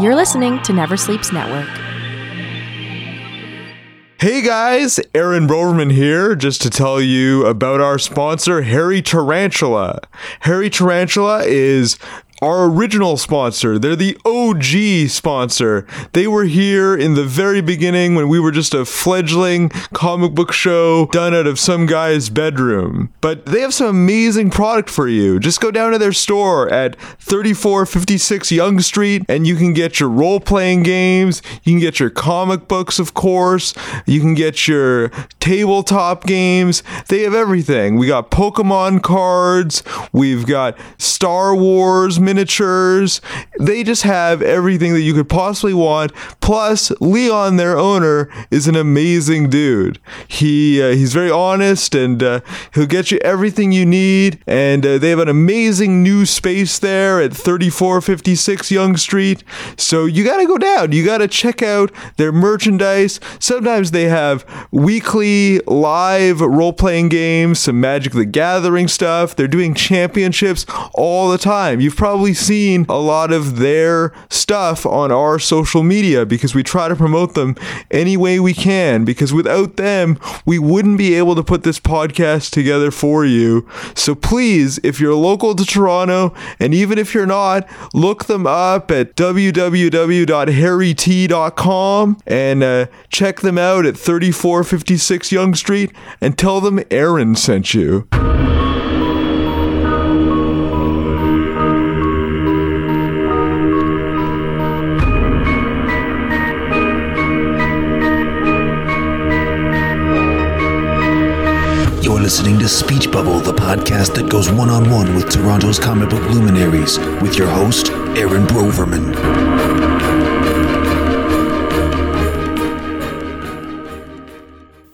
You're listening to Never Sleeps Network. Hey guys, Aaron Broverman here, just to tell you about our sponsor, Hairy Tarantula. Hairy Tarantula is our original sponsor. They're the OG sponsor. They were here in the very beginning when we were just a fledgling comic book show done out of some guy's bedroom. But they have some amazing product for you. Just go down to their store at 3456 Yonge Street and you can get your role playing games. You can get your comic books, of course. You can get your tabletop games. They have everything. We got Pokemon cards. We've got Star Wars miniatures. They just have everything that you could possibly want. Plus, Leon, their owner, is an amazing dude. He uh, he's very honest and uh, he'll get you everything you need. And uh, they have an amazing new space there at 3456 Yonge Street. So you got to go down. You got to check out their merchandise. Sometimes they have weekly live role playing games, some Magic the Gathering stuff. They're doing championships all the time. You've probably probably seen a lot of their stuff on our social media because we try to promote them any way we can because without them, we wouldn't be able to put this podcast together for you. So please, if you're local to Toronto, and even if you're not, look them up at www.hairyt.com and uh, check them out at 3456 Yonge Street and tell them Aaron sent you. Listening to Speech Bubble, the podcast that goes one on one with Toronto's comic book luminaries, with your host, Aaron Broverman.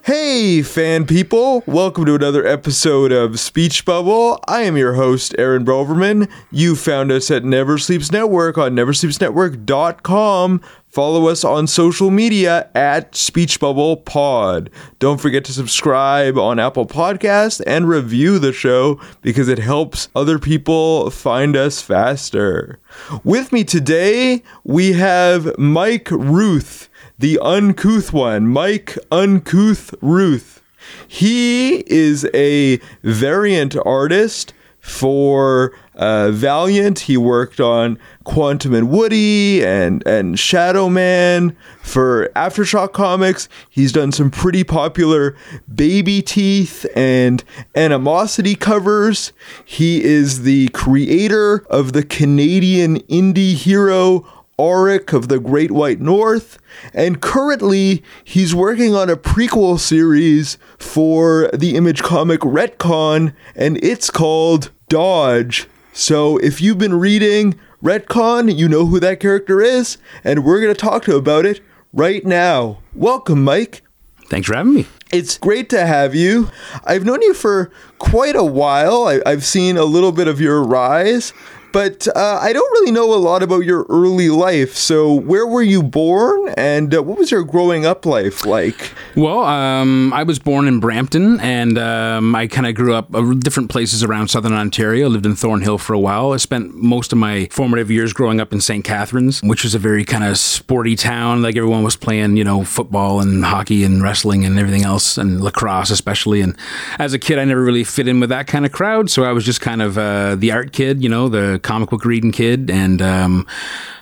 Hey, fan people! Welcome to another episode of Speech Bubble. I am your host, Aaron Broverman. You found us at Never Sleeps Network on neversleepsnetwork.com. Follow us on social media at SpeechBubblePod. Don't forget to subscribe on Apple Podcasts and review the show because it helps other people find us faster. With me today, we have Mike Rooth, the uncouth one, Mike Uncouth Rooth. He is a variant artist for uh, Valiant. He worked on Quantum and Woody and and Shadow Man for Aftershock Comics. He's done some pretty popular Baby Teeth and Animosity covers. He is the creator of the Canadian indie hero Auric of the Great White North, and currently he's working on a prequel series for the Image comic Retcon, and it's called Dodge. So if you've been reading Retcon, you know who that character is, and we're going to talk to about it right now. Welcome, Mike. Thanks for having me. It's great to have you. I've known you for quite a while. I, have seen a little bit of your rise, but uh, I don't really know a lot about your early life. So, where were you born, and uh, what was your growing up life like? Well, um, I was born in Brampton, and um, I kind of grew up uh, different places around southern Ontario. Lived in Thornhill for a while. I spent most of my formative years growing up in St. Catharines, which was a very kind of sporty town. Like everyone was playing, you know, football and hockey and wrestling and everything else, and lacrosse especially. And as a kid, I never really fit in with that kind of crowd, so I was just kind of uh, the art kid, you know, the comic book reading kid, and um,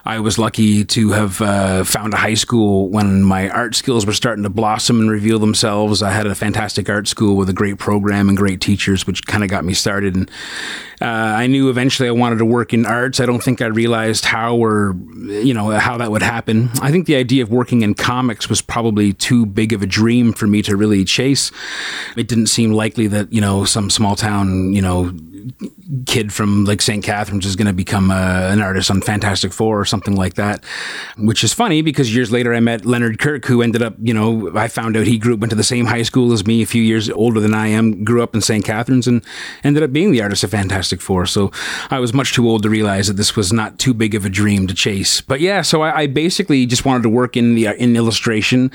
I was lucky to have uh, found a high school when my art skills were starting to blossom and reveal themselves. I had a fantastic art school with a great program and great teachers, which kind of got me started. And uh, I knew eventually I wanted to work in arts. I don't think I realized how or you know how that would happen. I think the idea of working in comics was probably too big of a dream for me to really chase. It didn't seem likely that you know some small town you know kid from like St. Catharines is going to become uh, an artist on Fantastic Four or something like that. Which is funny because years later I met Leonard Kirk, who ended up, you know, I found out he grew up went to the same high school as me, a few years older than I am, grew up in St. Catharines, and ended up being the artist of Fantastic Four. So I was much too old to realize that this was not too big of a dream to chase. But yeah, so I, I basically just wanted to work in the in illustration.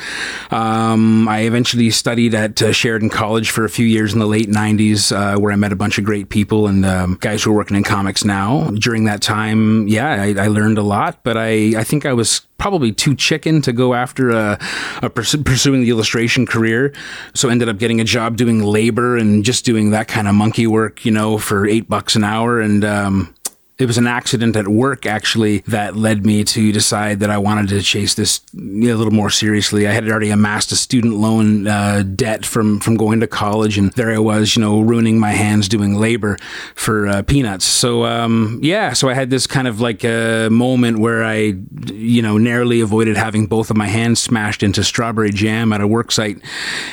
Um, I eventually studied at uh, Sheridan College for a few years in the late '90s, uh, where I met a bunch of great people people and um, guys who are working in comics now. During that time, yeah, I, I learned a lot, but I, I think I was probably too chicken to go after a, a pers- pursuing the illustration career. So ended up getting a job doing labor and just doing that kind of monkey work, you know, for eight bucks an hour. And, um, it was an accident at work actually that led me to decide that I wanted to chase this a little more seriously. I had already amassed a student loan uh, debt from from going to college, and there I was, you know, ruining my hands doing labor for uh, peanuts. So um, yeah, so I had this kind of like a moment where I, you know, narrowly avoided having both of my hands smashed into strawberry jam at a work site,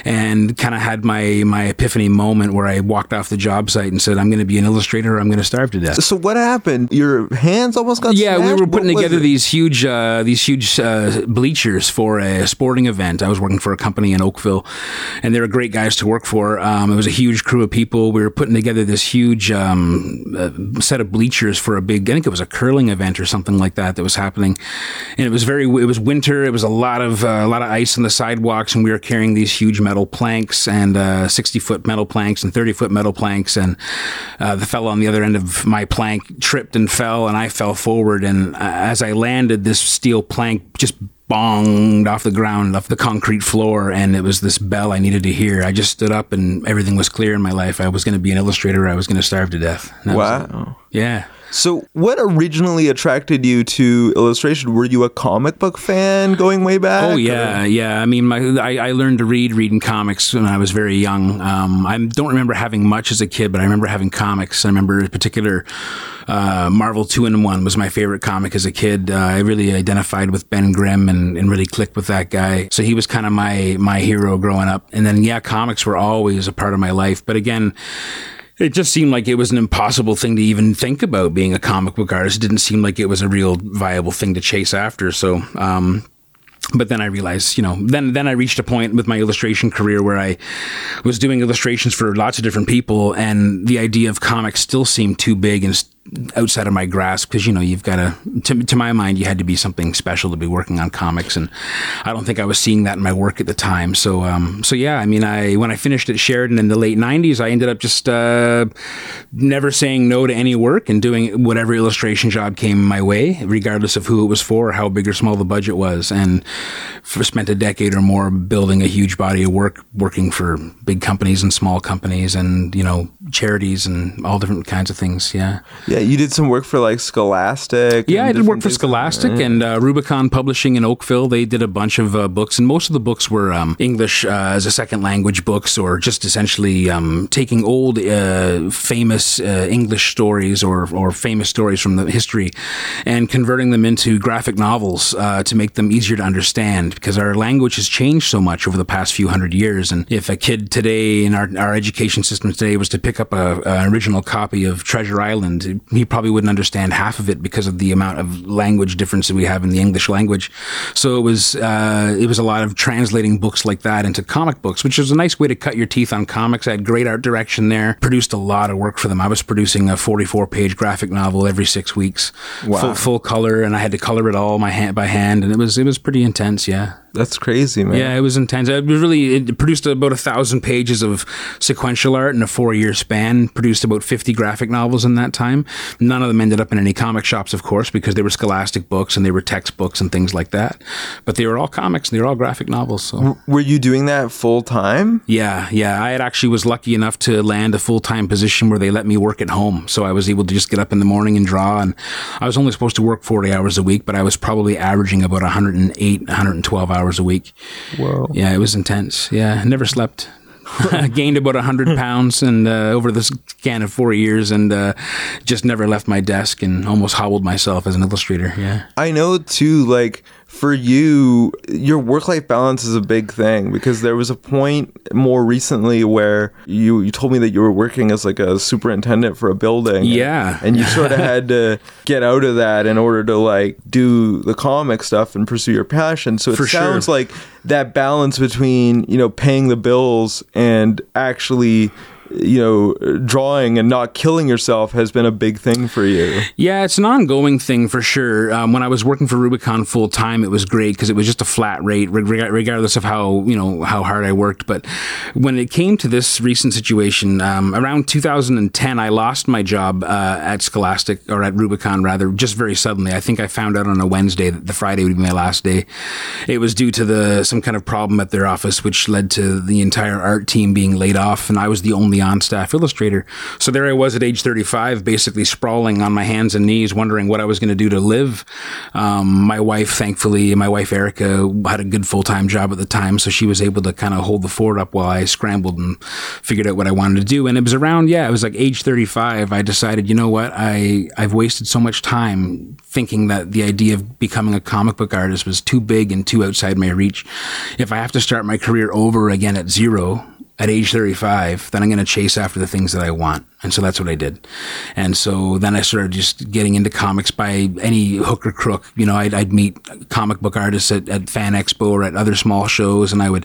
and kind of had my my epiphany moment where I walked off the job site and said, "I'm going to be an illustrator. or I'm going to starve to death." So what happened? Your hands almost got yeah, we were putting What together these huge, uh, these huge uh, bleachers for a sporting event. I was working for a company in Oakville, and they were great guys to work for. Um, it was a huge crew of people. We were putting together this huge um, uh, set of bleachers for a big. I think it was a curling event or something like that that was happening, and it was very. It was winter. It was a lot of uh, a lot of ice on the sidewalks, and we were carrying these huge metal planks and uh, sixty foot metal planks and thirty foot metal planks, and uh, the fellow on the other end of my plank tripped and fell, and I fell forward. And uh, as I landed, this steel plank just bonged off the ground, off the concrete floor, and it was this bell I needed to hear. I just stood up, and everything was clear in my life. I was going to be an illustrator. I was going to starve to death. Was. Wow. Yeah. So, what originally attracted you to illustration? Were you a comic book fan going way back? Oh or- yeah, yeah. I mean, my, I, I learned to read reading comics when I was very young. Um, I don't remember having much as a kid, but I remember having comics. I remember in particular uh, Marvel Two in One was my favorite comic as a kid. Uh, I really identified with Ben Grimm and, and really clicked with that guy. So he was kind of my my hero growing up. And then yeah, comics were always a part of my life. But again. It just seemed like it was an impossible thing to even think about being a comic book artist. It didn't seem like it was a real viable thing to chase after. So, um, but then I realized, you know, then then I reached a point with my illustration career where I was doing illustrations for lots of different people, and the idea of comics still seemed too big and outside of my grasp because you know you've got to, to my mind, you had to be something special to be working on comics, and I don't think I was seeing that in my work at the time. So um, so yeah, I mean, I when I finished at Sheridan in the late '90s, I ended up just uh, never saying no to any work and doing whatever illustration job came my way, regardless of who it was for, or how big or small the budget was, and for, spent a decade or more building a huge body of work, working for big companies and small companies, and you know charities and all different kinds of things. Yeah, Yeah, you did some work for like Scholastic. yeah. I did work for. Scholastic and uh, Rubicon Publishing in Oakville. They did a bunch of uh, books, and most of the books were um, English uh, as a second language books, or just essentially um, taking old, uh, famous uh, English stories or or famous stories from the history, and converting them into graphic novels uh, to make them easier to understand. Because our language has changed so much over the past few hundred years, and if a kid today in our our education system today was to pick up a, an original copy of Treasure Island, he probably wouldn't understand half of it because of the amount of language difference that we have in the English language. So it was uh, it was a lot of translating books like that into comic books, which is a nice way to cut your teeth on comics. I had great art direction there. Produced a lot of work for them. I was producing a 44 page graphic novel every six weeks, full, full color, and I had to color it all my hand by hand, and it was it was pretty intense. Yeah. That's crazy, man. Yeah, it was intense. It was really it produced about a thousand pages of sequential art in a four-year span. Produced about fifty graphic novels in that time. None of them ended up in any comic shops, of course, because they were scholastic books and they were textbooks and things like that. But they were all comics and they were all graphic novels. So Were you doing that full time? yeah, yeah. I had actually was lucky enough to land a full-time position where they let me work at home, so I was able to just get up in the morning and draw. And I was only supposed to work forty hours a week, but I was probably averaging about 108, 112 hours a week. Whoa. Yeah, it was intense. Yeah, never slept. Gained about 100 pounds and uh, over the span of four years and uh, just never left my desk and almost hobbled myself as an illustrator. Yeah. I know too, like for you, your work life balance is a big thing because there was a point more recently where you, you told me that you were working as like a superintendent for a building. Yeah. And you sort of had to get out of that in order to like do the comic stuff and pursue your passion. So it For sure. sounds like that balance between, you know, paying the bills and actually you know, drawing and not killing yourself has been a big thing for you. Yeah, it's an ongoing thing for sure. Um, when I was working for Rubicon full time, it was great because it was just a flat rate, regardless of how you know how hard I worked. But when it came to this recent situation, um, around 2010, I lost my job uh, at Scholastic or at Rubicon rather, just very suddenly. I think I found out on a Wednesday that the Friday would be my last day. It was due to the some kind of problem at their office, which led to the entire art team being laid off, and I was the only on staff illustrator. So there I was at age 35, basically sprawling on my hands and knees, wondering what I was going to do to live. Um, my wife, thankfully, my wife Erica had a good full time job at the time, so she was able to kind of hold the fort up while I scrambled and figured out what I wanted to do. And it was around, yeah, it was like age 35. I decided, you know what, I I've wasted so much time thinking that the idea of becoming a comic book artist was too big and too outside my reach. If I have to start my career over again at zero, at age 35, then I'm going to chase after the things that I want. And so that's what I did. And so then I started just getting into comics by any hook or crook. You know, I'd, I'd meet comic book artists at, at, Fan Expo or at other small shows, and I would,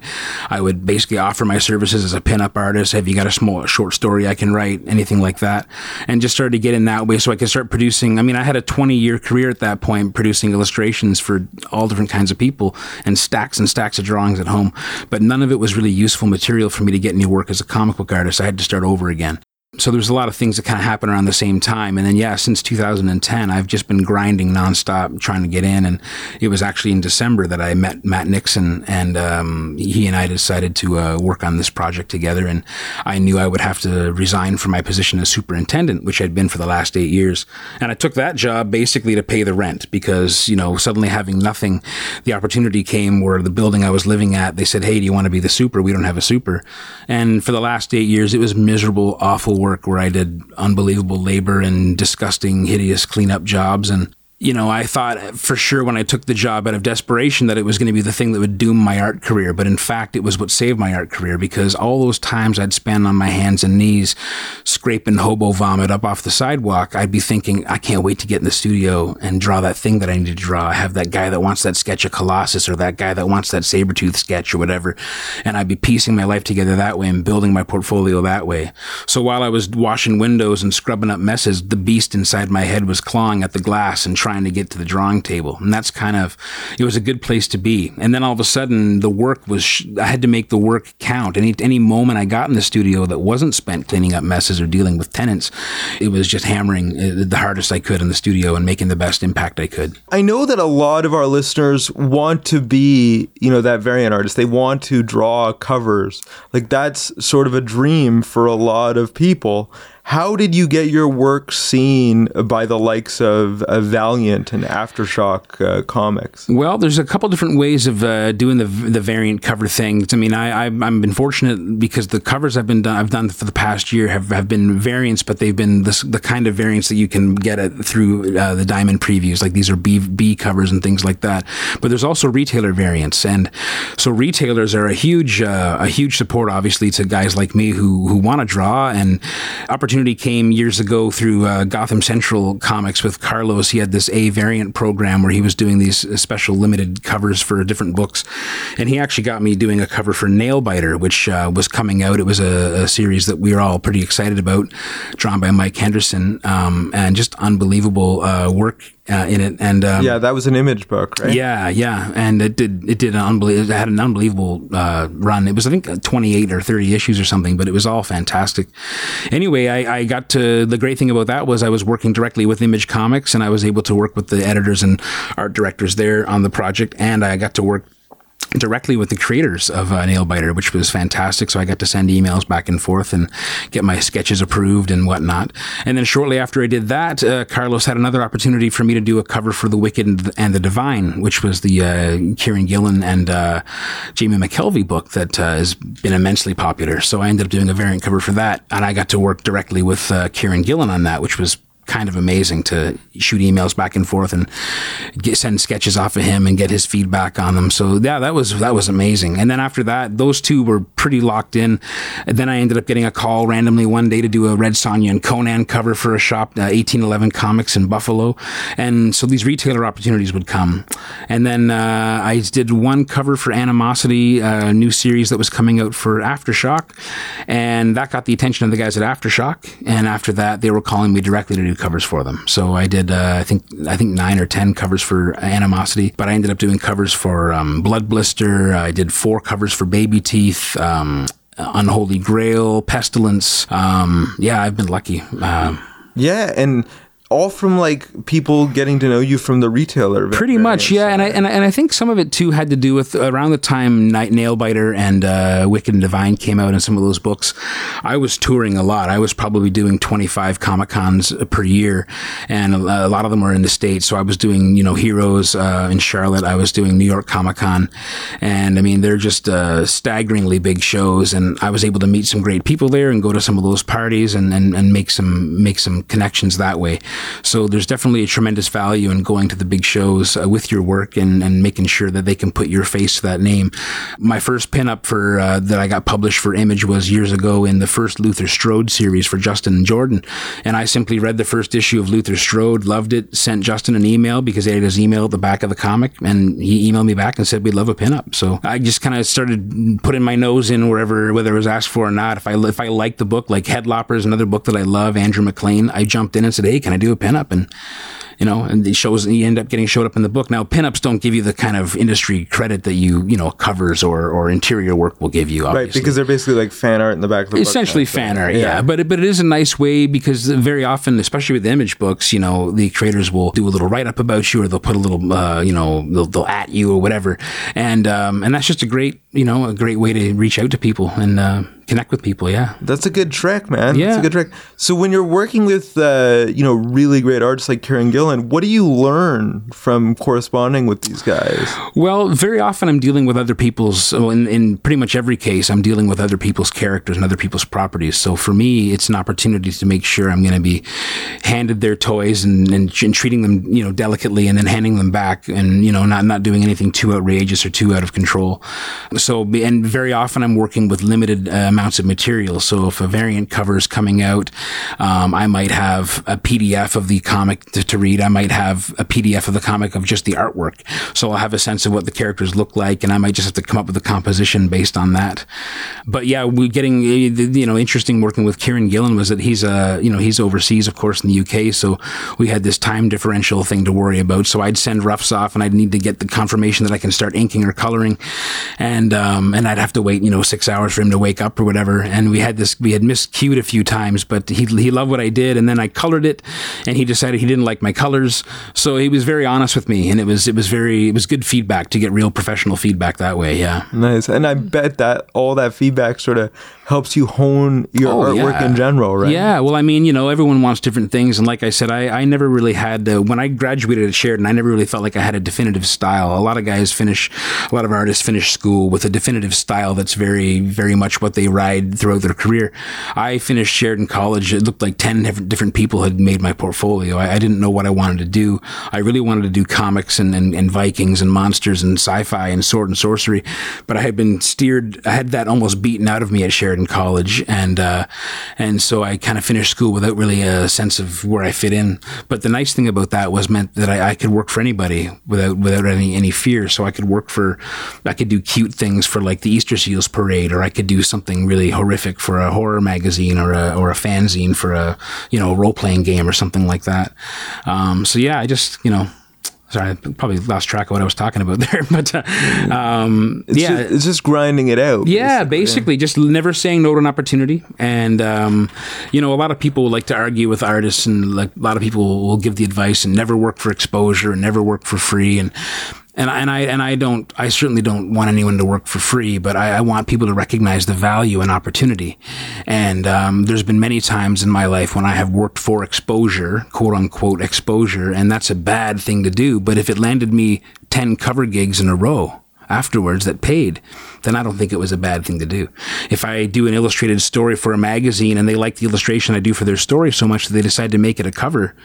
I would basically offer my services as a pinup artist. Have you got a small short story I can write? Anything like that, and just started to get in that way so I could start producing. I mean, I had a 20 year career at that point producing illustrations for all different kinds of people and stacks and stacks of drawings at home, but none of it was really useful material for me to get any work as a comic book artist. I had to start over again so there's a lot of things that kind of happen around the same time. And then, yeah, since 2010, I've just been grinding nonstop trying to get in. And it was actually in December that I met Matt Nixon, and um, he and I decided to uh, work on this project together. And I knew I would have to resign from my position as superintendent, which I'd been for the last eight years. And I took that job basically to pay the rent because, you know, suddenly having nothing, the opportunity came where the building I was living at, they said, Hey, do you want to be the super? We don't have a super. And for the last eight years, it was miserable, awful work where I did unbelievable labor and disgusting, hideous cleanup jobs. And you know, I thought for sure when I took the job out of desperation that it was going to be the thing that would doom my art career. But in fact, it was what saved my art career because all those times I'd spend on my hands and knees scraping hobo vomit up off the sidewalk, I'd be thinking, I can't wait to get in the studio and draw that thing that I need to draw. I have that guy that wants that sketch of Colossus or that guy that wants that saber tooth sketch or whatever. And I'd be piecing my life together that way and building my portfolio that way. So while I was washing windows and scrubbing up messes, the beast inside my head was clawing at the glass and trying to get to the drawing table. And that's kind of, it was a good place to be. And then all of a sudden the work was, I had to make the work count. Any, any moment I got in the studio that wasn't spent cleaning up messes or dealing with tenants, it was just hammering uh, the hardest I could in the studio and making the best impact I could. I know that a lot of our listeners want to be, you know, that variant artist. They want to draw covers. Like that's sort of a dream for a lot of people. How did you get your work seen by the likes of uh, Valiant and Aftershock uh, Comics? Well, there's a couple different ways of uh, doing the the variant cover things. I mean, I, I have been fortunate because the covers I've been done I've done for the past year have, have been variants, but they've been this, the kind of variants that you can get through uh, the Diamond previews. Like these are B B covers and things like that. But there's also retailer variants, and so retailers are a huge uh, a huge support, obviously, to guys like me who who want to draw and opportunity opportunity came years ago through uh, Gotham Central Comics with Carlos. He had this A variant program where he was doing these uh, special limited covers for different books, and he actually got me doing a cover for Nailbiter, which uh, was coming out. It was a, a, series that we were all pretty excited about, drawn by Mike Henderson, um, and just unbelievable uh, work uh, in it. And um, yeah, that was an image book, right? Yeah, yeah, and it did it did an unbelievable. It had an unbelievable uh, run. It was I think twenty eight or thirty issues or something, but it was all fantastic. Anyway, I, I got to the great thing about that was I was working directly with Image Comics, and I was able to work with the editors and art directors there on the project, and I got to work directly with the creators of uh, Nailbiter, which was fantastic. So I got to send emails back and forth and get my sketches approved and whatnot. And then shortly after I did that, uh, Carlos had another opportunity for me to do a cover for The Wicked and the, Divine, which was the uh, Kieron Gillen and uh, Jamie McKelvie book that uh, has been immensely popular. So I ended up doing a variant cover for that, and I got to work directly with uh, Kieron Gillen on that, which was kind of amazing to shoot emails back and forth and get, send sketches off of him and get his feedback on them. So yeah, that was that was amazing. And then after that, those two were pretty locked in. And then I ended up getting a call randomly one day to do a Red Sonja and Conan cover for a shop, uh, 1811 Comics in Buffalo. And so these retailer opportunities would come. And then uh, I did one cover for Animosity, a new series that was coming out for Aftershock, and that got the attention of the guys at Aftershock. And after that, they were calling me directly to do covers for them. So I did, uh, I think, I think nine or ten covers for Animosity, but I ended up doing covers for um, Blood Blister. I did four covers for Baby Teeth. Um, Unholy Grail, Pestilence. Um, yeah, I've been lucky. Uh, Yeah, and all from like people getting to know you from the retailer. Pretty much, yeah, and I, and I and I think some of it too had to do with around the time Night Nailbiter and uh, Wicked and Divine came out, and some of those books. I was touring a lot. I was probably doing twenty five comic cons per year, and a, a lot of them were in the states. So I was doing you know Heroes uh, in Charlotte. I was doing New York Comic Con, and I mean they're just uh, staggeringly big shows, and I was able to meet some great people there and go to some of those parties and and, and make some make some connections that way. So there's definitely a tremendous value in going to the big shows uh, with your work and, and making sure that they can put your face to that name. My first pinup for uh, that I got published for Image was years ago in the first Luther Strode series for Justin and Jordan, and I simply read the first issue of Luther Strode, loved it, sent Justin an email because he had his email at the back of the comic, and he emailed me back and said we'd love a pinup. So I just kind of started putting my nose in wherever whether it was asked for or not. If I if I liked the book, like Headlopper is another book that I love, Andrew MacLean, I jumped in and said, hey, can I do a pinup? And you know, and it shows you end up getting showed up in the book. Now, pinups don't give you the kind of industry credit that you, you know, covers or, or interior work will give you. Obviously. Right, because they're basically like fan art in the back of the book essentially of thing. fan art, yeah. But it, but it is a nice way because very often, especially with image books, you know, the creators will do a little write up about you, or they'll put a little, uh, you know, they'll, they'll at you or whatever, and um, and that's just a great, you know, a great way to reach out to people and uh, connect with people. Yeah. That's a good trick, man. Yeah. That's a good trick. So when you're working with, uh, you know, really great artists like Kieron Gillen, what do you learn from corresponding with these guys? Well, very often I'm dealing with other people's, well, in, in pretty much every case, I'm dealing with other people's characters and other people's properties. So for me, it's an opportunity to make sure I'm going to be handed their toys and, and, and treating them, you know, delicately and then handing them back and, you know, not, not doing anything too outrageous or too out of control. So, and very often I'm working with limited uh, amounts of material. So if a variant cover is coming out, um, I might have a PDF of the comic to, to read. I might have a PDF of the comic of just the artwork. So I'll have a sense of what the characters look like, and I might just have to come up with a composition based on that. But yeah, we're getting you know interesting working with Kieron Gillen was that he's uh you know he's overseas, of course, in the UK. So we had this time differential thing to worry about. So I'd send roughs off, and I'd need to get the confirmation that I can start inking or coloring, and um and I'd have to wait you know six hours for him to wake up or whatever. And we had this we had miscued a few times, but he he loved what I did, and then I colored it, and he decided he didn't like my colors. So he was very honest with me, and it was it was very it was good feedback to get real professional feedback that way. Yeah. Nice. And I bet that all that feedback sort of helps you hone your Oh, artwork yeah. in general, right? Yeah, well, I mean, you know, everyone wants different things, and like I said, I, I never really had uh, when I graduated at Sheridan, I never really felt like I had a definitive style. A lot of guys finish, a lot of artists finish school with a definitive style that's very, very much what they ride throughout their career. I finished Sheridan College. It looked like ten different, different people had made my portfolio. I, I didn't know what I wanted to do. I really wanted to do comics and, and, and Vikings and monsters and sci-fi and sword and sorcery, but I had been steered. I had that almost beaten out of me at Sheridan In college, and uh, and so I kind of finished school without really a sense of where I fit in. But the nice thing about that was meant that I, I could work for anybody without without any any fear. So I could work for, I could do cute things for like the Easter Seals parade, or I could do something really horrific for a horror magazine or a or a fanzine for a you know role playing game or something like that. Um, so yeah, I just you know. Sorry, I probably lost track of what I was talking about there, but uh, um, It's, yeah, just, it's just grinding it out. yeah, basically, just never saying no to an opportunity. And um, you know, a lot of people like to argue with artists, and like a lot of people will give the advice and never work for exposure and never work for free. And and I, and I and I don't. I certainly don't want anyone to work for free, but I, I want people to recognize the value and opportunity. And um, there's been many times in my life when I have worked for exposure, quote unquote exposure, and that's a bad thing to do. But if it landed me ten cover gigs in a row afterwards that paid, then I don't think it was a bad thing to do. If I do an illustrated story for a magazine and they like the illustration I do for their story so much that they decide to make it a cover,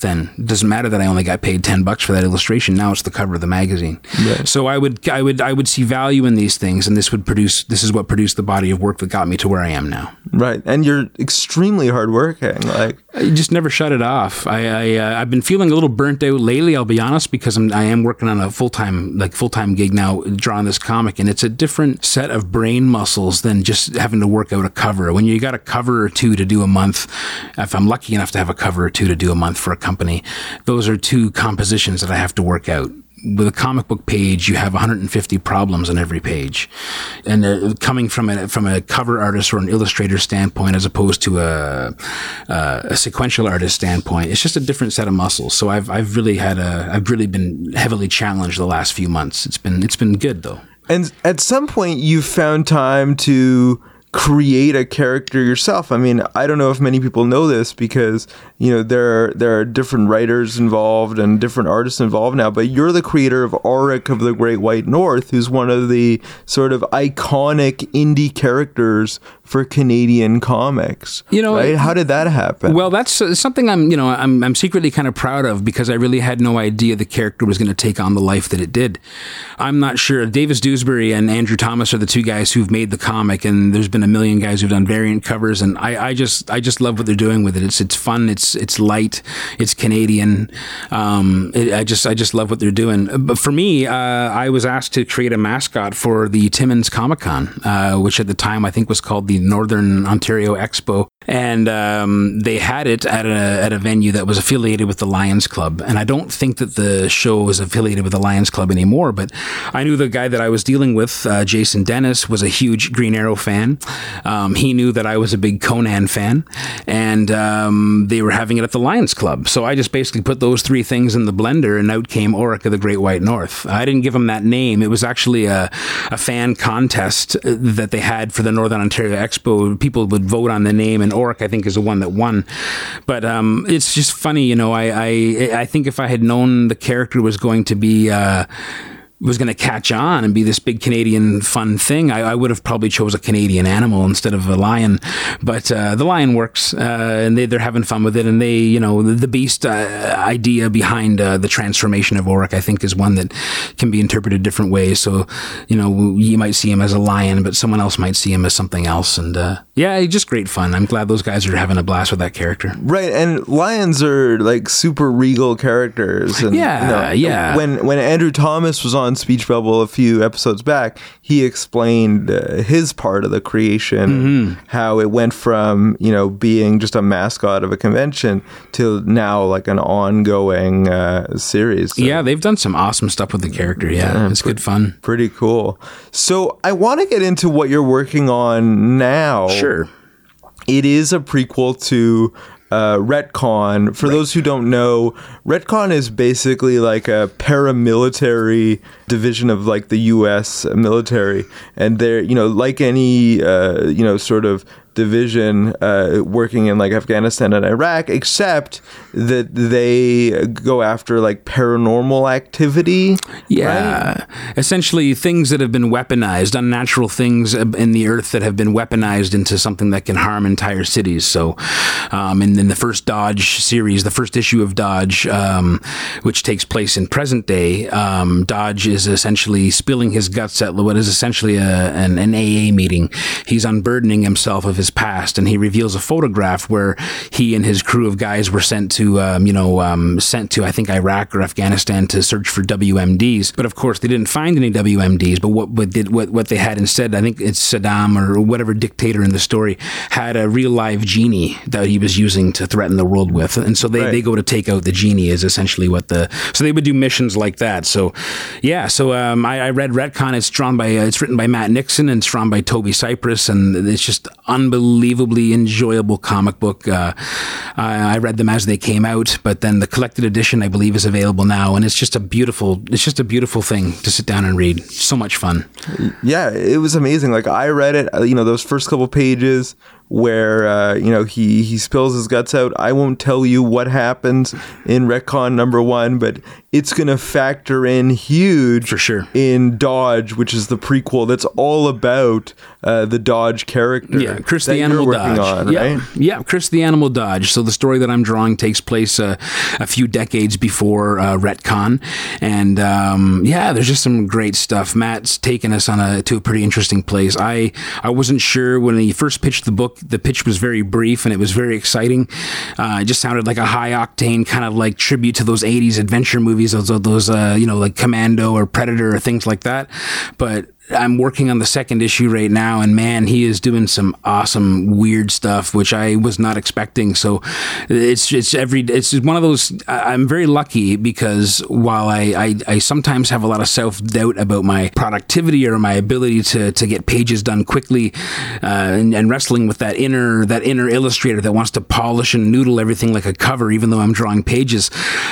then it doesn't matter that I only got paid 10 bucks for that illustration. Now it's the cover of the magazine. So I would, I would, I would see value in these things and this would produce, this is what produced the body of work that got me to where I am now. Right. And you're extremely hardworking. Like, I just never shut it off. I, I uh, I've been feeling a little burnt out lately. I'll be honest because I'm I am working on a full time like full time gig now drawing this comic, and it's a different set of brain muscles than just having to work out a cover. When you got a cover or two to do a month, if I'm lucky enough to have a cover or two to do a month for a company, those are two compositions that I have to work out with a comic book page, you have 150 problems on every page, and uh, coming from a from a cover artist or an illustrator standpoint, as opposed to a, a, a sequential artist standpoint, it's just a different set of muscles. So I've I've really had a I've really been heavily challenged the last few months. It's been it's been good though. and at some point you found time to create a character yourself. I mean, I don't know if many people know this because you know there there are different writers involved and different artists involved now. But you're the creator of Auric of the Great White North, who's one of the sort of iconic indie characters for Canadian comics. You know, right? How did that happen? Well, that's uh, something I'm, you know, I'm, I'm secretly kind of proud of because I really had no idea the character was going to take on the life that it did. I'm not sure. Davis Dewsbury and Andrew Thomas are the two guys who've made the comic, and there's been a million guys who've done variant covers, and I, I just, I just love what they're doing with it. It's, it's fun. It's, it's light. It's Canadian. Um, it, I just, I just love what they're doing. But for me, uh, I was asked to create a mascot for the Timmins Comic Con, uh, which at the time I think was called the Northern Ontario Expo, and um, they had it at a at a venue that was affiliated with the Lions Club. And I don't think that the show was affiliated with the Lions Club anymore, but I knew the guy that I was dealing with, uh, Jason Dennis, was a huge Green Arrow fan. Um, he knew that I was a big Conan fan, and um, they were having it at the Lions Club. So I just basically put those three things in the blender, and out came Auric of the Great White North. I didn't give him that name. It was actually a, a fan contest that they had for the Northern Ontario Expo. People would vote on the name, and Auric, I think, is the one that won. But um, it's just funny, you know. I, I I think if I had known the character was going to be. Uh, was going to catch on and be this big Canadian fun thing, I, I, would have probably chose a Canadian animal instead of a lion. But uh, the lion works, uh, and they, they're having fun with it. And they, you know, the, the beast uh, idea behind uh, the transformation of Auric, I think, is one that can be interpreted different ways. So, you know, you might see him as a lion, but someone else might see him as something else. And uh, yeah, just great fun. I'm glad those guys are having a blast with that character. Right, and lions are like super regal characters. And, Yeah, you know, yeah. When when Andrew Thomas was on Speech Bubble a few episodes back, he explained uh, his part of the creation, Mm-hmm. how it went from you know being just a mascot of a convention to now like an ongoing uh, series. So Yeah, they've done some awesome stuff with the character. Yeah, it's good fun. pretty cool. So I want to get into what you're working on now. Sure. It is a prequel to uh, Retcon. For those who don't know, Retcon is basically like a paramilitary division of like the U.S. military, and they're you know like any uh, you know sort of division uh, working in like Afghanistan and Iraq, except that they go after like paranormal activity. Yeah. Essentially, things that have been weaponized, unnatural things in the earth that have been weaponized into something that can harm entire cities. So, um, in, in the first Dodge series, the first issue of Dodge, um, which takes place in present day, um, Dodge is essentially spilling his guts at what is essentially a, an, an AA meeting. He's unburdening himself of his past, and he reveals a photograph where he and his crew of guys were sent to, um, you know, um, sent to I think Iraq or Afghanistan to search for WMDs. But of course, they didn't find any WMDs. But what what did what what they had instead? I think it's Saddam or whatever dictator in the story had a real live genie that he was using to threaten the world with, and so they, Right. they go to take out the genie is essentially what the so they would do missions like that. So yeah, so um, I, I read Retcon. It's drawn by uh, it's written by Matt Nixon and it's drawn by Toby Cypress, and it's just unbelievably enjoyable comic book. Uh, I, I read them as they came out, but then the collected edition I believe is available now, and it's just a beautiful it's just a beautiful thing to sit down and read. So much fun. yeah, it was amazing. Like I read it, uh, you know, those first couple pages where uh, you know he he spills his guts out. I won't tell you what happens in retcon number one, but it's going to factor in huge For sure. in Dodge, which is the prequel that's all about uh, the Dodge character. Yeah, Chris the Animal Dodge. on, yeah, right? yeah, Chris the Animal Dodge. So the story that I'm drawing takes place uh, a few decades before uh, retcon, and um, yeah, there's just some great stuff. Matt's taken us on a to a pretty interesting place. I I wasn't sure when he first pitched the book. The pitch was very brief and it was very exciting. Uh, it just sounded like a high octane kind of like tribute to those '80s adventure movies, those those uh, you know like Commando or Predator or things like that. But I'm working on the second issue right now, and man, he is doing some awesome weird stuff, which I was not expecting. So it's it's every it's one of those. I'm very lucky because while I I, I sometimes have a lot of self doubt about my productivity or my ability to to get pages done quickly, uh, and, and wrestling with that inner that inner illustrator that wants to polish and noodle everything like a cover, even though I'm drawing pages.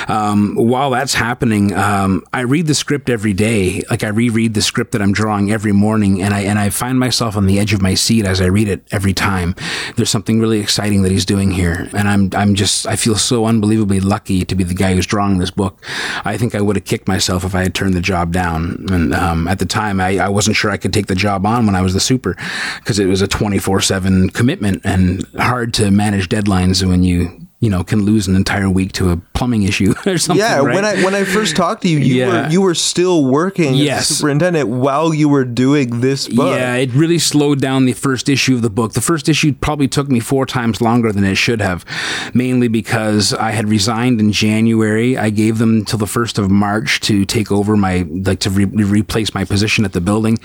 Um, while that's happening, um, I read the script every day. Like I reread the script that I'm drawing every morning, and I and I find myself on the edge of my seat as I read it every time. There's something really exciting that he's doing here, and I'm I'm just I feel so unbelievably lucky to be the guy who's drawing this book. I think I would have kicked myself if I had turned the job down, and um, at the time I, I wasn't sure I could take the job on when I was the super because it was a 24 seven commitment and hard to manage deadlines when you you know can lose an entire week to a plumbing issue or something. Yeah, right? when I when I first talked to you, you Yeah. were you were still working Yes. as a superintendent while you were doing this book. Yeah, it really slowed down the first issue of the book. The first issue probably took me four times longer than it should have, mainly because I had resigned in January. I gave them till the first of March to take over my like to re- replace my position at the building,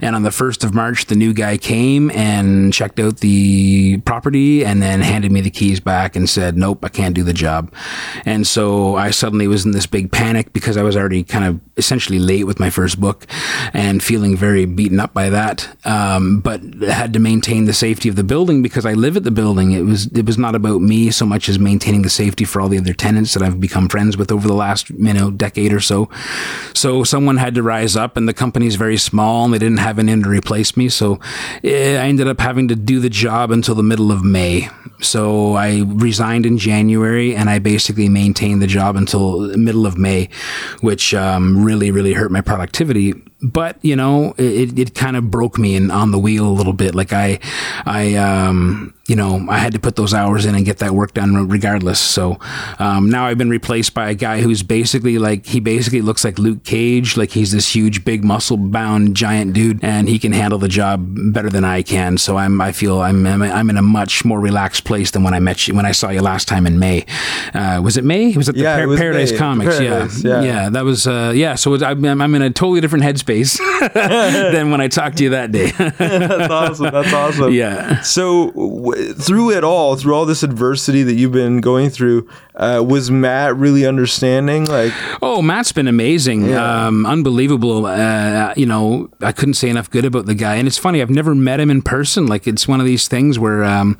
and on the first of March, the new guy came and checked out the property and then handed me the keys back and said, "Nope, I can't do the job." And so I suddenly was in this big panic because I was already kind of essentially late with my first book and feeling very beaten up by that. Um, but had to maintain the safety of the building because I live at the building. It was it was not about me so much as maintaining the safety for all the other tenants that I've become friends with over the last you know decade or so. So someone had to rise up, and the company's very small, and they didn't have anyone to replace me. So eh, I ended up having to do the job until the middle of May. So I resigned in January, and I basically maintained the job until middle of May, which um, really, really hurt my productivity. But you know, it, it kind of broke me in, on the wheel a little bit. Like I, I, um, you know, I had to put those hours in and get that work done regardless. So um, now I've been replaced by a guy who's basically like he basically looks like Luke Cage, like he's this huge, big, muscle-bound giant dude, and he can handle the job better than I can. So I'm, I feel I'm, I'm, in a much more relaxed place than when I met you, when I saw you last time in May. Uh, was it May? Was it the Yeah, it was Paradise May. Comics? Paradise, yeah. yeah. yeah, That was uh, yeah. So it's, I'm, I'm in a totally different headspace than when I talked to you that day. That's awesome. That's awesome. Yeah. So through it all, through all this adversity that you've been going through, uh, was Matt really understanding? Like, Oh, Matt's been amazing, um, unbelievable. Uh, you know, I couldn't say enough good about the guy. And it's funny, I've never met him in person. Like, it's one of these things where, um,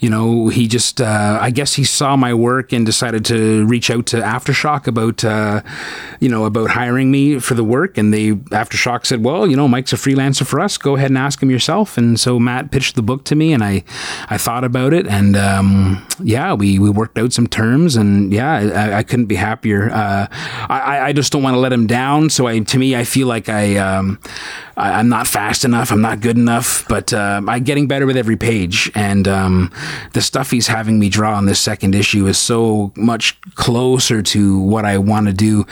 you know, he just, uh, I guess he saw my work and decided to reach out to Aftershock about, uh, you know, about hiring me for the work. And they, Aftershock said, well, you know, Mike's a freelancer for us. Go ahead and ask him yourself. And so Matt pitched the book to me, and I, I thought about it, and um, yeah, we we worked out some terms, and yeah, I, I couldn't be happier. Uh, I, I just don't want to let him down. So I, to me, I feel like I, um, I I'm not fast enough. I'm not good enough, but uh, I'm getting better with every page, and um, the stuff he's having me draw on this second issue is so much closer to what I want to do,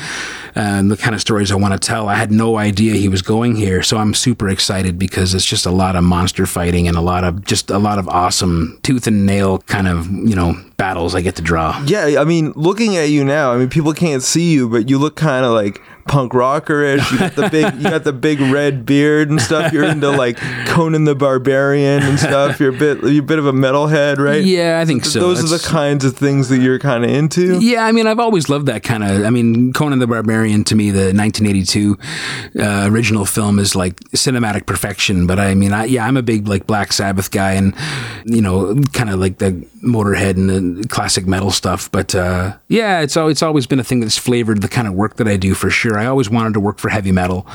uh, and the kind of stories I want to tell. I had no idea he was going here, so I'm super excited because it's just a lot of monster fighting and a lot of just a lot of awesome tooth and nail kind of you know battles I get to draw. yeah, I mean, looking at you now, I mean, people can't see you, but you look kind of like punk rockerish. You got the big, you got the big red beard and stuff. You're into like Conan the Barbarian and stuff. You're a bit, you're a bit of a metalhead, right? Yeah, I think so. Those are the kinds of things that you're kind of into. Yeah, I mean, I've always loved that kind of. I mean, Conan the Barbarian to me, the 1982 uh, original film is like cinematic perfection. But I mean, I, yeah, I'm a big like Black Sabbath guy, and you know, kind of like the Motorhead and the classic metal stuff. But uh, yeah, it's it's always been a thing that's flavored the kind of work that I do for sure. I always wanted to work for heavy metal.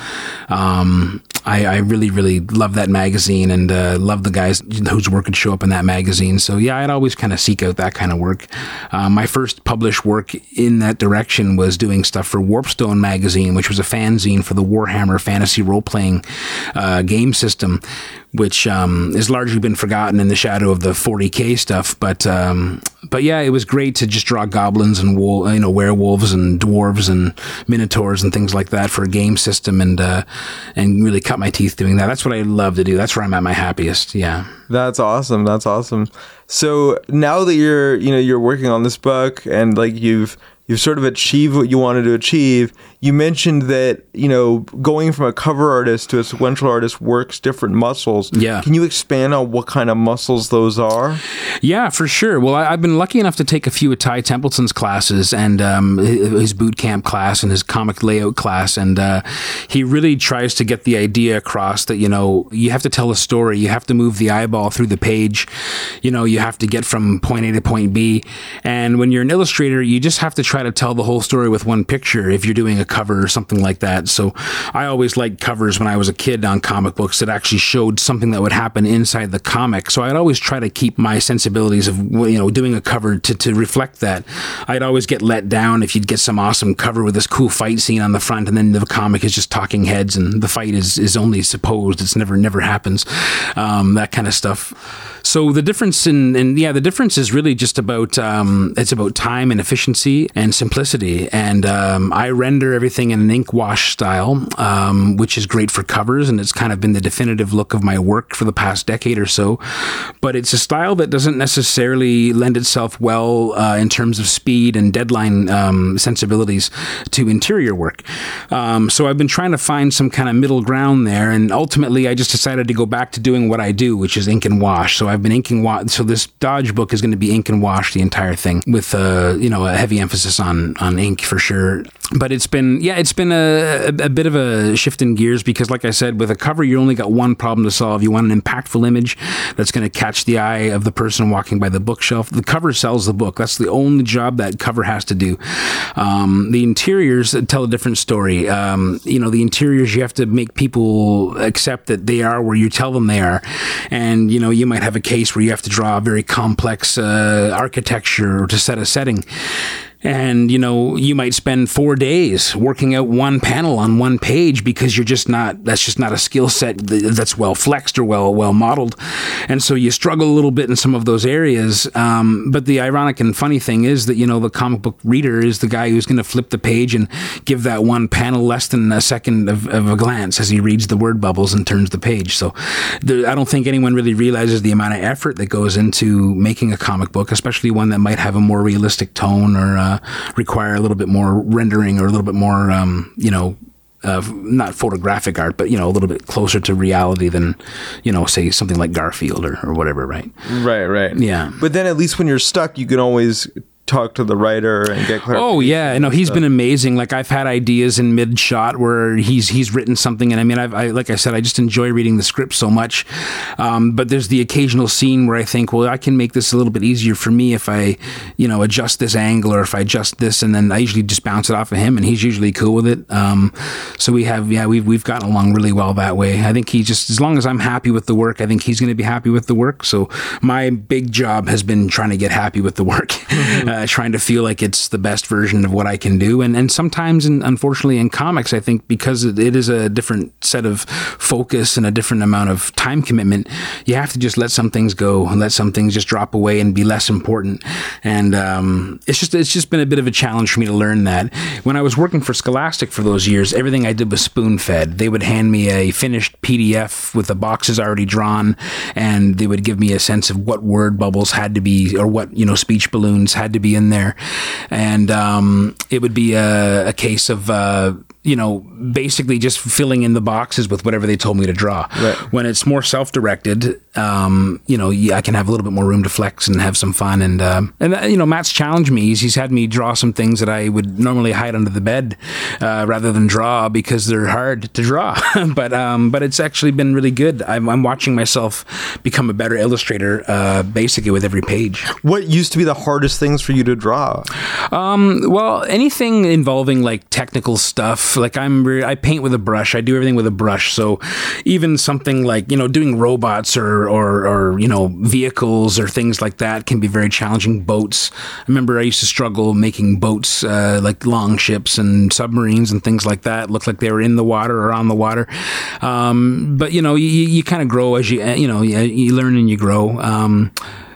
Um, I, I really, really love that magazine and uh, love the guys whose work would show up in that magazine. So yeah, I'd always kind of seek out that kind of work. Uh, my first published work in that direction was doing stuff for Warpstone magazine, which was a fanzine for the Warhammer Fantasy role playing uh, game system, which um, has largely been forgotten in the shadow of the 40k stuff. But um, but yeah, it was great to just draw goblins and wol- you know werewolves and dwarves and minotaurs and things like that for a game system, and uh, and really cut my teeth doing that. That's what I love to do. That's where I'm at my happiest. Yeah. That's awesome. That's awesome. So now that you're, you know, you're working on this book and like you've you've sort of achieved what you wanted to achieve, you mentioned that, you know, going from a cover artist to a sequential artist works different muscles. Yeah. Can you expand on what kind of muscles those are? Yeah, for sure. Well, I, I've been lucky enough to take a few of Ty Templeton's classes and um, his his boot camp class and his comic layout class, and uh, he really tries to get the idea across that you know you have to tell a story, you have to move the eyeball through the page, you know, you have to get from point A to point B, and when you're an illustrator, you just have to try to tell the whole story with one picture if you're doing a cover or something like that. So I always liked covers when I was a kid on comic books that actually showed something that would happen inside the comic. So I'd always try to keep my sensibilities of you know doing a cover to, to reflect that. I'd always get let down if you'd get some awesome cover with this cool fight scene on the front, and then the comic is just talking heads, and the fight is is only supposed. It's never never happens. Um, that kind of stuff. So the difference in, and yeah, the difference is really just about um, it's about time and efficiency and simplicity. And um, I render everything in an ink wash style, um, which is great for covers, and it's kind of been the definitive look of my work for the past decade or so. But it's a style that doesn't necessarily lend itself well uh, in terms of speed and deadline um, sensibilities to interior work. Um, so I've been trying to find some kind of middle ground there, and ultimately I just decided to go back to doing what I do, which is ink and wash. So I've been inking wash. So this Dodge book is going to be ink and wash the entire thing, with uh, you know a heavy emphasis on on ink for sure. But it's been yeah, it's been a, a, a bit of a shift in gears because, like I said, with a cover you only got one problem to solve. You want an impactful image that's going to catch the eye of the person walking by the bookshelf. The cover sells the book. That's the only job that cover has to do. Um, the interiors tell a different story. Um, you know, the interiors you have to make people accept that they are where you tell them they are, and you know you might have a case where you have to draw a very complex uh, architecture to set a setting. And, you know, you might spend four days working out one panel on one page because you're just not, that's just not a skill set that's well flexed or well, well modeled. And so you struggle a little bit in some of those areas. Um, but the ironic and funny thing is that, you know, the comic book reader is the guy who's going to flip the page and give that one panel less than a second of, of a glance as he reads the word bubbles and turns the page. So there, I don't think anyone really realizes the amount of effort that goes into making a comic book, especially one that might have a more realistic tone or, uh, require a little bit more rendering or a little bit more, um, you know, uh, not photographic art, but you know, a little bit closer to reality than, you know, say something like Garfield or, or whatever, right? Right, right. Yeah. But then at least when you're stuck, you can always talk to the writer and get clarification. Oh yeah, no, he's been amazing. Like I've had ideas in mid shot where he's he's written something, and I mean, I've, I like I said, I just enjoy reading the script so much. Um, but there's the occasional scene where I think, well, I can make this a little bit easier for me if I, you know, adjust this angle or if I adjust this, and then I usually just bounce it off of him, and he's usually cool with it. Um, so we have, yeah, we've we've gotten along really well that way. I think he just as long as I'm happy with the work, I think he's going to be happy with the work. So my big job has been trying to get happy with the work, uh, trying to feel like it's the best version of what I can do. And and sometimes, in, unfortunately, in comics, I think because it, is a different set of focus and a different amount of time commitment, you have to just let some things go and let some things just drop away and be less important. And um, it's just it's just been a bit of a challenge for me to learn that. When I was working for Scholastic for those years, everything I did was spoon fed. They would hand me a finished PDF with the boxes already drawn, and they would give me a sense of what word bubbles had to be or what you know speech balloons had to be in there. And um, it would be a, a case of uh, you know basically just filling in the boxes with whatever they told me to draw. Right. When it's more self-directed, um, you know, I can have a little bit more room to flex and have some fun. And um, and uh, you know, Matt's challenged me. He's, he's had me draw some things that I would normally hide under the bed uh, rather than draw because they're hard to draw. but um, but it's actually been really good. I'm, I'm watching myself become a better illustrator, uh, basically with every page. What used to be the hardest things for you to draw? Um, well, anything involving like technical stuff, like I'm, re- I paint with a brush. I do everything with a brush. So even something like you know doing robots or or, or you know vehicles or things like that can be very challenging. Boats. I remember I used to struggle making boats uh, like long ships and submarines and things like that. Looked like they were in the water or on the water. Um, but you know you, you kind of grow as you you know you, you learn and you grow. Um,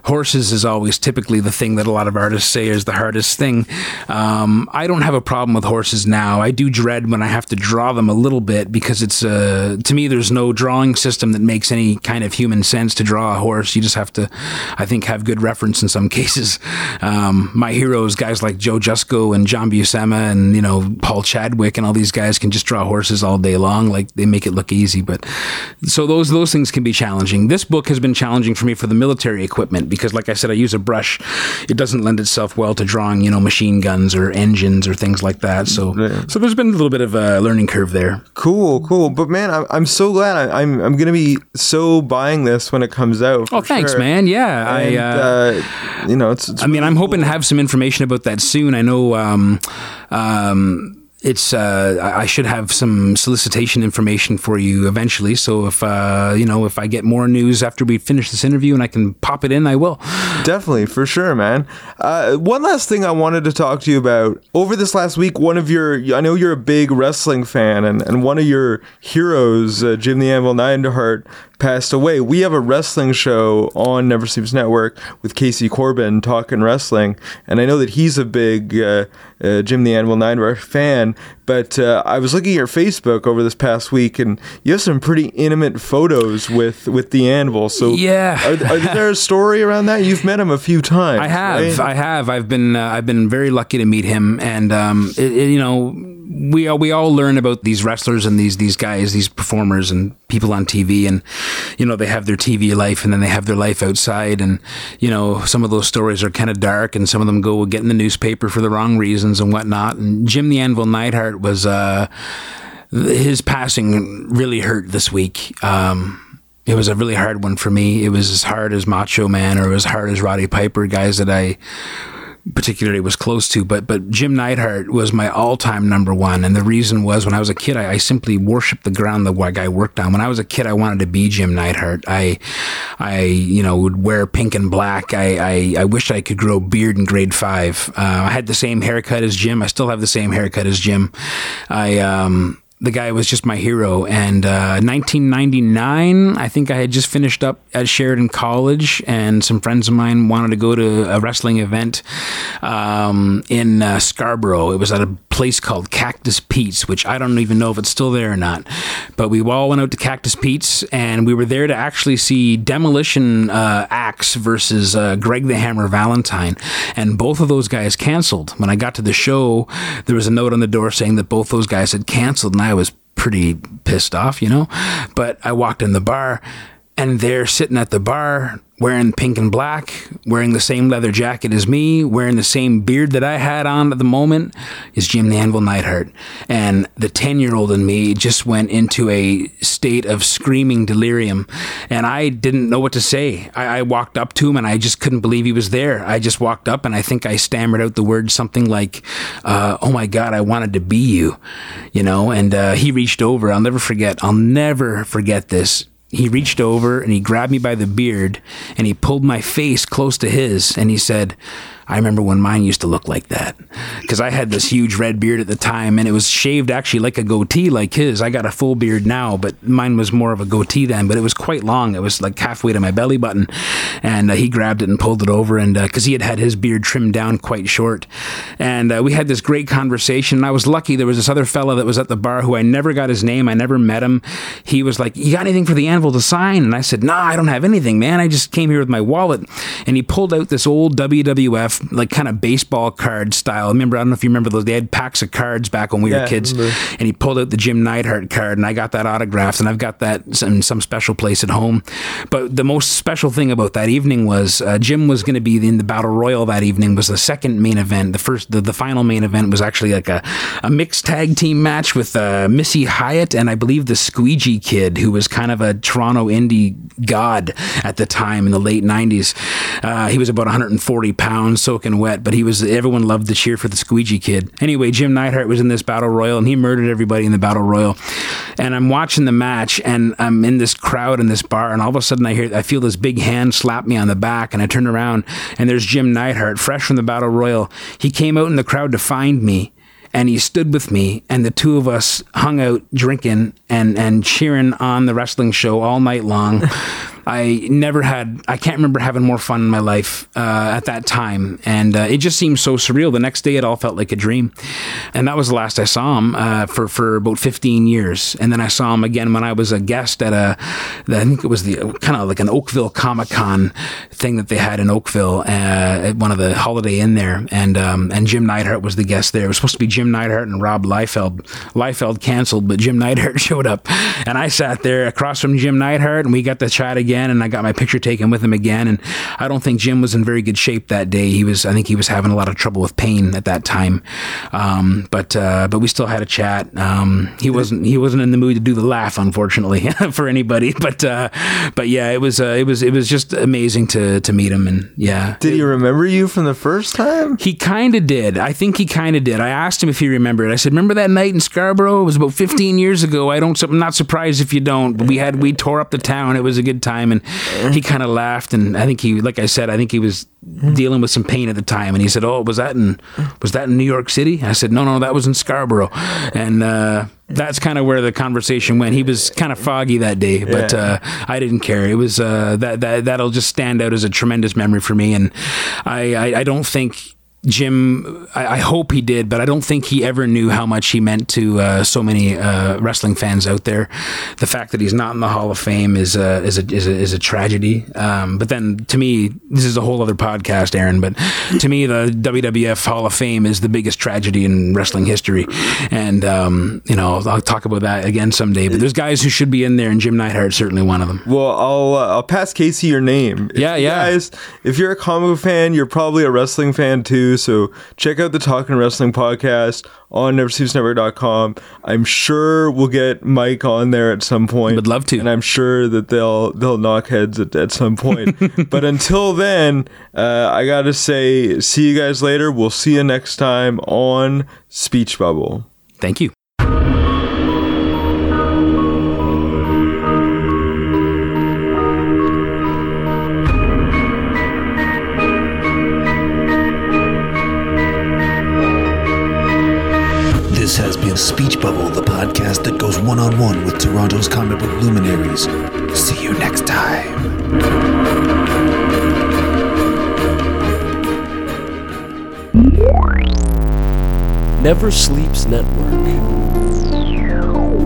horses is always typically the thing that a lot of artists say is the hardest thing. Um, I don't have a problem with horses now. I do dread when I have to draw them a little bit because it's uh, to me there's no drawing system that makes any kind of human sense to draw a horse. You just have to, I think, have good reference in some cases. Um, my heroes, guys like Joe Jusko and John Buscema and you know Paul Chadwick and all these guys can just draw horses all day long. Like they make it look easy, but so those those things can be challenging. This book has been challenging for me for the military equipment because, like I said, I use a brush. It doesn't lend itself well to drawing, you know, machine guns or engines or things like that. So, so there's been a little bit of a learning curve there. Cool, cool. But man, I'm, I'm so glad. I, I'm I'm gonna be so buying this when it comes out. Oh, thanks, sure. man. Yeah, I. Uh, uh, you know, it's. it's I mean, really I'm hoping cool. to have some information about that soon. I know um, um, it's. Uh, I should have some solicitation information for you eventually. So if uh, you know, if I get more news after we finish this interview and I can pop it in, I will. Definitely, for sure, man. Uh, one last thing I wanted to talk to you about. Over this last week, one of your, I know you're a big wrestling fan, and, and one of your heroes, uh, Jim the Anvil Neidhart, passed away. We have a wrestling show on Never Sleeps Network with Casey Corbin talking wrestling, and I know that he's a big uh, Uh, Jim the Anvil Neidhart fan. But uh, I was looking at your Facebook over this past week, and you have some pretty intimate photos with with the Anvil. So Yeah. are, are there a story around that? You've met him a few times. I have, right? I have. I've been, uh, I've been very lucky to meet him, and um, it, it- you know, we all, we all learn about these wrestlers and these these guys, these performers and people on TV, and you know, they have their TV life, and then they have their life outside, and you know, some of those stories are kind of dark, and some of them go get in the newspaper for the wrong reasons and whatnot. And Jim the Anvil Neidhart was. Uh, his passing really hurt this week. Um, it was a really hard one for me. It was as hard as Macho Man or as hard as Roddy Piper, guys that I particularly was close to. But but Jim Neidhart was my all time number one, and the reason was when I was a kid, I, I simply worshipped the ground the guy worked on. When I was a kid, I wanted to be Jim Neidhart. I I you know would wear pink and black. I I, I I could grow beard in grade five. Uh, I had the same haircut as Jim. I still have the same haircut as Jim. I um the guy was just my hero. And uh, 1999, I think I had just finished up at Sheridan College, and some friends of mine wanted to go to a wrestling event um, in uh, Scarborough. It was at a place called Cactus Pete's, which I don't even know if it's still there or not. But we all went out to Cactus Pete's, and we were there to actually see Demolition uh, Axe versus uh, Greg the Hammer Valentine. And both of those guys canceled. When I got to the show, there was a note on the door saying that both those guys had canceled, and I was pretty pissed off, you know. But I walked in the bar, and they're sitting at the bar wearing pink and black, wearing the same leather jacket as me, wearing the same beard that I had on at the moment, is Jim the Anvil Neidhart. And the 10 year old in me just went into a state of screaming delirium. And I didn't know what to say. I, I walked up to him and I just couldn't believe he was there. I just walked up and I think I stammered out the word something like, uh, Oh my God, I wanted to be you, you know? And uh, he reached over. I'll never forget. I'll never forget this he reached over and he grabbed me by the beard and he pulled my face close to his and he said, I remember when mine used to look like that because I had this huge red beard at the time and it was shaved actually like a goatee like his. I got a full beard now, but mine was more of a goatee then, but it was quite long. It was like halfway to my belly button. And uh, he grabbed it and pulled it over and because he had had his beard trimmed down quite short. And uh, we had this great conversation. And I was lucky there was this other fella that was at the bar who I never got his name. I never met him. He was like, You got anything for the anvil to sign? And I said, Nah, I don't have anything, man. I just came here with my wallet. And he pulled out this old WWF like kind of baseball card style. I remember I don't know if you remember those. They had packs of cards back when we Yeah, were kids, and he pulled out the Jim Neidhart card, and I got that autographed, and I've got that in some special place at home. But the most special thing about that evening was uh, Jim was going to be in the battle royal that evening. Was the second main event. The first, the, the final main event was actually like a, a mixed tag team match with uh, Missy Hyatt and I believe the Squeegee Kid, who was kind of a Toronto indie god at the time in the late '90s. Uh, he was about 140 pounds, soaking wet, but he was everyone loved to cheer for the Squeegee Kid. Anyway, Jim Neidhart was in this battle royal and he murdered everybody in the battle royal. And I'm watching the match and I'm in this crowd in this bar, and all of a sudden I hear I feel this big hand slap me on the back, and I turn around and there's Jim Neidhart, fresh from the battle royal. He came out in the crowd to find me and he stood with me and the two of us hung out drinking and and cheering on the wrestling show all night long I never had, I can't remember having more fun in my life uh, at that time. And uh, it just seemed so surreal. The next day, it all felt like a dream. And that was the last I saw him uh, for, for about 15 years. And then I saw him again when I was a guest at a, I think it was the kind of like an Oakville Comic Con thing that they had in Oakville, uh, at one of the Holiday Inn there. And, um, and Jim Neidhart was the guest there. It was supposed to be Jim Neidhart and Rob Liefeld. Liefeld canceled, but Jim Neidhart showed up. And I sat there across from Jim Neidhart and we got to chat again and I got my picture taken with him again. And I don't think Jim was in very good shape that day. He was, I think he was having a lot of trouble with pain at that time. Um, but, uh, but we still had a chat. Um, he wasn't, he wasn't in the mood to do the laugh, unfortunately for anybody. But, uh, but yeah, it was, uh, it was, it was just amazing to, to meet him. And yeah. Did he remember you from the first time? He kind of did. I think he kind of did. I asked him if he remembered. I said, "Remember that night in Scarborough? It was about 15 years ago. I don't. I'm not surprised if you don't. But we had we tore up the town. It was a good time." And he kind of laughed. And I think he, like I said, I think he was dealing with some pain at the time. And he said, "Oh, was that in was that in New York City?" I said, "No, no, that was in Scarborough." And uh, that's kind of where the conversation went. He was kind of foggy that day, but uh, I didn't care. It was uh, that that that'll just stand out as a tremendous memory for me. And I I, I don't think. Jim, I, I hope he did, but I don't think he ever knew how much he meant to uh, so many uh, wrestling fans out there. The fact that he's not in the Hall of Fame is a is a is a, is a tragedy. Um, but then, to me, this is a whole other podcast, Aaron. But to me, the WWF Hall of Fame is the biggest tragedy in wrestling history, and um, you know I'll talk about that again someday. But there's guys who should be in there, and Jim Neidhart's certainly one of them. Well, I'll uh, I'll pass Casey your name. If Yeah, yeah. Guys, if you're a comic fan, you're probably a wrestling fan too. So check out the Talking Wrestling podcast on NeverSleepsNetwork.com. I'm sure we'll get Mike on there at some point. Would love to. and I'm sure that they'll they'll knock heads at, at some point. but until then, uh, I gotta say, see you guys later. We'll see you next time on Speech Bubble. Thank you. Speech Bubble, the podcast that goes one on one with Toronto's comic book luminaries. See you next time. Never Sleeps Network.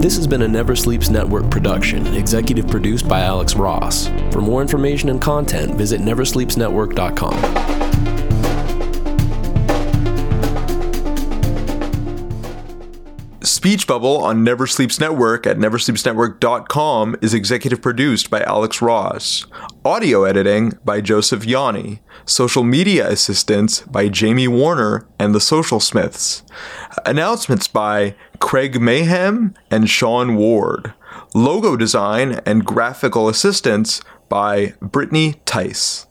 This has been a Never Sleeps Network production, executive produced by Alex Ross. For more information and content, visit neversleepsnetwork.com. Speech Bubble on Never Sleeps Network at neversleepsnetwork.com is executive produced by Alex Ross. Audio editing by Joseph Yanni. Social media assistance by Jamie Warner and the Social Smiths. Announcements by Craig Mayhem and Sean Ward. Logo design and graphical assistance by Brittany Tice.